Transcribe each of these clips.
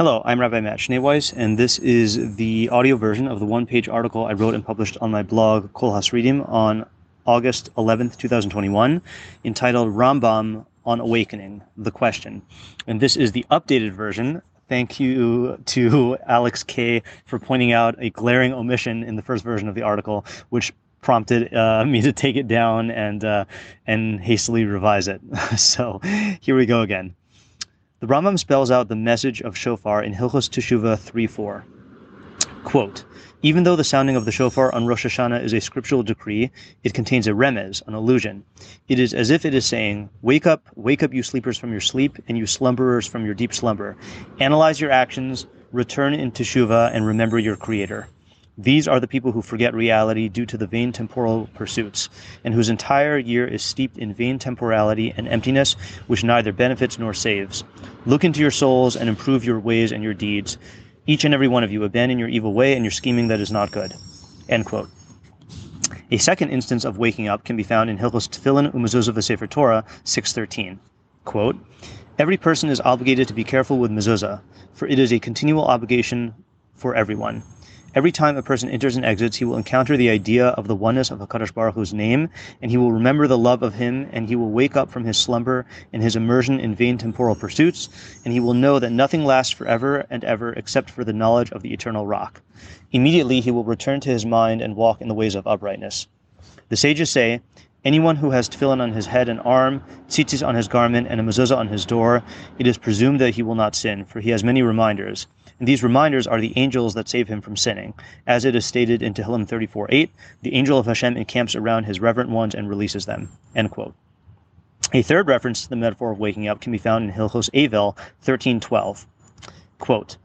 Hello, I'm Rabbi Matt Schneeweiss, and this is the audio version of the one-page article I wrote and published on my blog Kol Hasridim on August 11th, 2021, entitled Rambam on Awakening, the question. And this is the updated version. Thank you to Alex K for pointing out a glaring omission in the first version of the article, which prompted uh, me to take it down and uh, and hastily revise it. so here we go again. The Rambam spells out the message of shofar in Hilchos Teshuvah 3:4. Quote, even though the sounding of the shofar on Rosh Hashanah is a scriptural decree, it contains a remez, an allusion. It is as if it is saying, Wake up, wake up, you sleepers from your sleep, and you slumberers from your deep slumber. Analyze your actions, return in teshuva, and remember your Creator. These are the people who forget reality due to the vain temporal pursuits, and whose entire year is steeped in vain temporality and emptiness, which neither benefits nor saves. Look into your souls and improve your ways and your deeds. Each and every one of you abandon your evil way and your scheming that is not good. End quote. A second instance of waking up can be found in Hilchos Tefillin Umezuzah V'Sefer Torah 6.13. Quote, Every person is obligated to be careful with mezuzah, for it is a continual obligation for everyone. Every time a person enters and exits, he will encounter the idea of the oneness of HaKadosh Baruch Hu's name, and he will remember the love of him, and he will wake up from his slumber and his immersion in vain temporal pursuits, and he will know that nothing lasts forever and ever except for the knowledge of the eternal rock. Immediately he will return to his mind and walk in the ways of uprightness. The sages say, Anyone who has tefillin on his head and arm, tzitzis on his garment, and a mezuzah on his door, it is presumed that he will not sin, for he has many reminders. And these reminders are the angels that save him from sinning. As it is stated in Tehillim 34.8, the angel of Hashem encamps around his reverent ones and releases them. End quote. A third reference to the metaphor of waking up can be found in Hilchos Avel 13.12. Quote,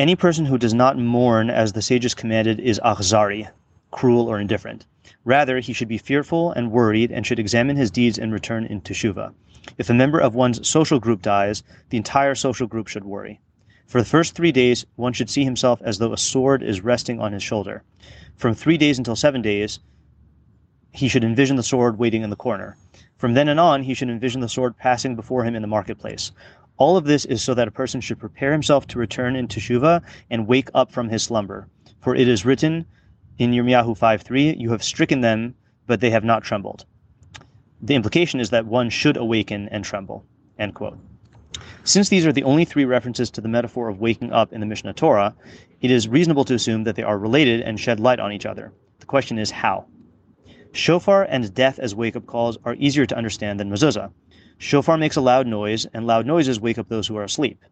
Any person who does not mourn as the sages commanded is achzari, cruel or indifferent. Rather, he should be fearful and worried and should examine his deeds and return in teshuva. If a member of one's social group dies, the entire social group should worry. For the first three days, one should see himself as though a sword is resting on his shoulder. From three days until seven days, he should envision the sword waiting in the corner. From then and on, he should envision the sword passing before him in the marketplace. All of this is so that a person should prepare himself to return in teshuva and wake up from his slumber. For it is written in Yirmiyahu 5.3, You have stricken them, but they have not trembled. The implication is that one should awaken and tremble. End quote. Since these are the only three references to the metaphor of waking up in the Mishneh Torah, it is reasonable to assume that they are related and shed light on each other. The question is how? Shofar and death as wake up calls are easier to understand than mezuzah. Shofar makes a loud noise, and loud noises wake up those who are asleep.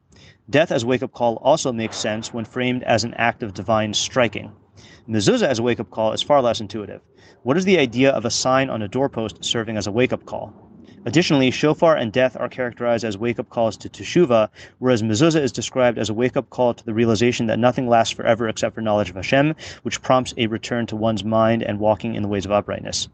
Death as wake up call also makes sense when framed as an act of divine striking. Mezuzah as a wake up call is far less intuitive. What is the idea of a sign on a doorpost serving as a wake up call? Additionally, shofar and death are characterized as wake up calls to teshuva, whereas mezuzah is described as a wake up call to the realization that nothing lasts forever except for knowledge of Hashem, which prompts a return to one's mind and walking in the ways of uprightness.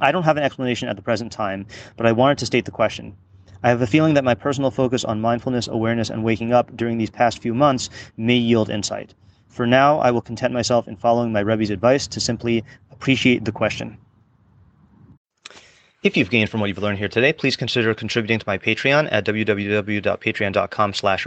I don't have an explanation at the present time, but I wanted to state the question. I have a feeling that my personal focus on mindfulness, awareness, and waking up during these past few months may yield insight. For now, I will content myself in following my Rebbe's advice to simply appreciate the question. If you've gained from what you've learned here today, please consider contributing to my Patreon at www.patreon.com slash.